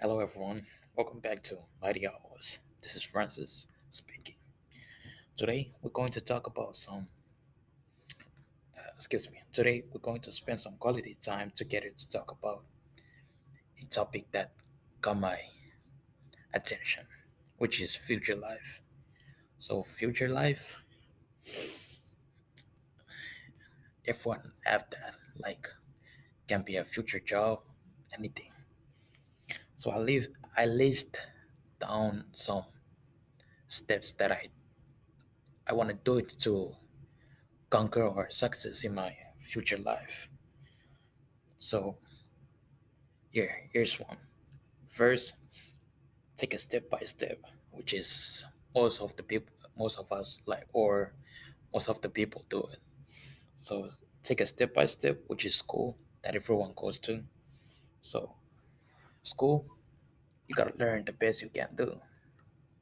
Hello, everyone. Welcome back to Mighty Hours. This is Francis speaking. Today, we're going to talk about some. Uh, excuse me. Today, we're going to spend some quality time together to talk about a topic that got my attention, which is future life. So, future life, if one have that, like, can be a future job, anything. So, I leave. I list down some steps that I I want to do it to conquer or success in my future life. So here, here's one. First, take a step by step, which is most of the people, most of us like, or most of the people do it. So take a step by step, which is school that everyone goes to. So school, you gotta learn the best you can do.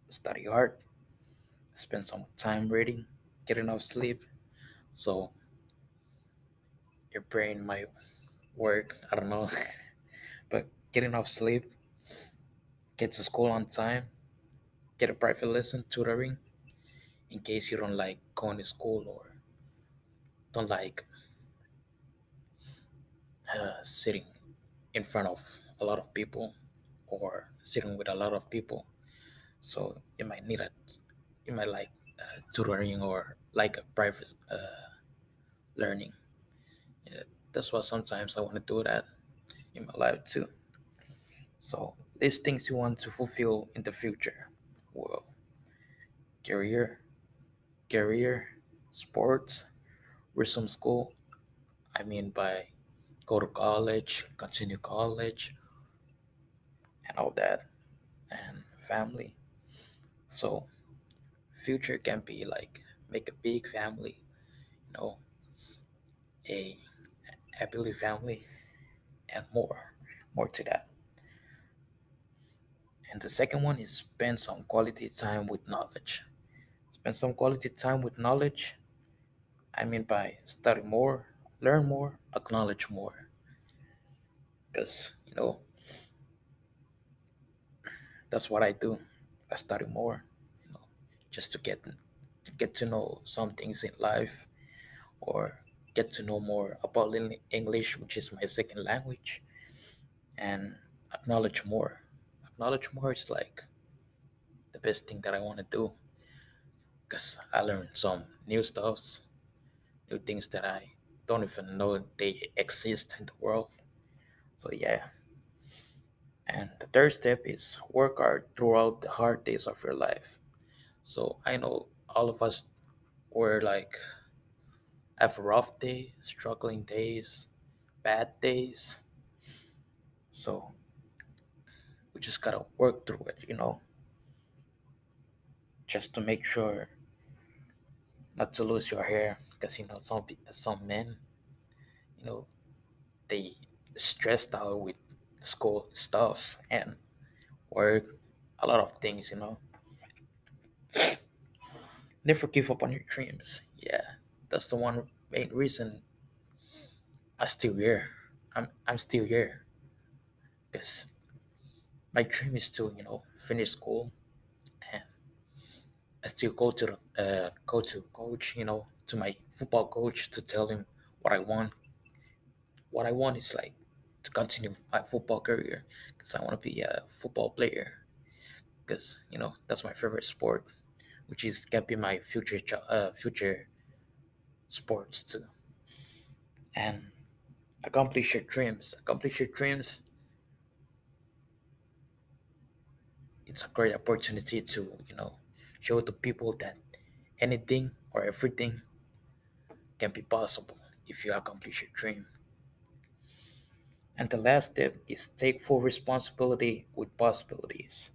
Study hard, spend some time reading, get enough sleep, so your brain might work. I don't know, but get enough sleep, get to school on time, get a private lesson tutoring in case you don't like going to school or don't like uh, sitting in front of a lot of people or sitting with a lot of people. So you might need a you might like uh, tutoring or like a private uh, learning. Yeah, that's why sometimes I want to do that in my life too. So these things you want to fulfill in the future. Well, career, career, sports, resume school. I mean by go to college, continue college, and all that, and family. So future can be like make a big family, you know, a happily family, and more, more to that. And the second one is spend some quality time with knowledge. Spend some quality time with knowledge. I mean by study more, learn more, acknowledge more. Because you know that's what I do. I study more, you know, just to get to get to know some things in life or get to know more about English, which is my second language, and acknowledge more. Acknowledge more is like the best thing that I want to do because I learned some new stuffs, new things that I don't even know they exist in the world. So yeah. And the third step is work hard throughout the hard days of your life. So I know all of us were like have rough days, struggling days, bad days. So we just gotta work through it, you know, just to make sure not to lose your hair. Because you know some some men, you know, they stressed out with school stuffs and work, a lot of things, you know. Never give up on your dreams. Yeah, that's the one main reason I'm still here. I'm I'm still here because my dream is to you know finish school and I still go to uh, go to coach you know to my football coach to tell him what I want. What I want is like to continue my football career because I want to be a football player because you know that's my favorite sport, which is can be my future uh, future sports too. And accomplish your dreams. Accomplish your dreams. It's a great opportunity to you know show to people that anything or everything can be possible if you accomplish your dream. And the last step is take full responsibility with possibilities.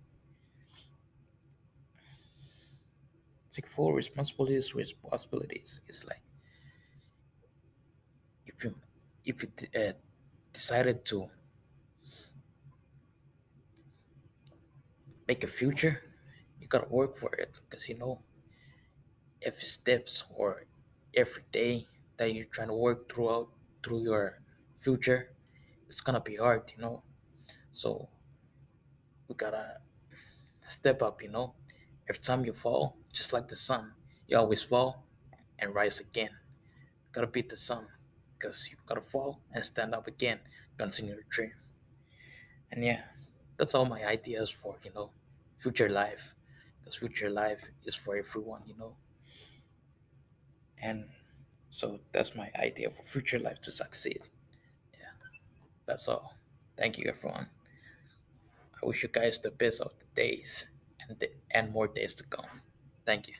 Take full responsibilities with possibilities. It's like if you if you uh, decided to make a future, you gotta work for it because you know every steps or every day that you're trying to work throughout through your future, it's gonna be hard, you know. So we gotta step up, you know. Every time you fall, just like the sun, you always fall and rise again. Gotta beat the sun, because you gotta fall and stand up again, continue to dream. And yeah, that's all my ideas for, you know, future life. Because future life is for everyone, you know. And so that's my idea for future life to succeed. That's all. Thank you, everyone. I wish you guys the best of the days and, the, and more days to come. Thank you.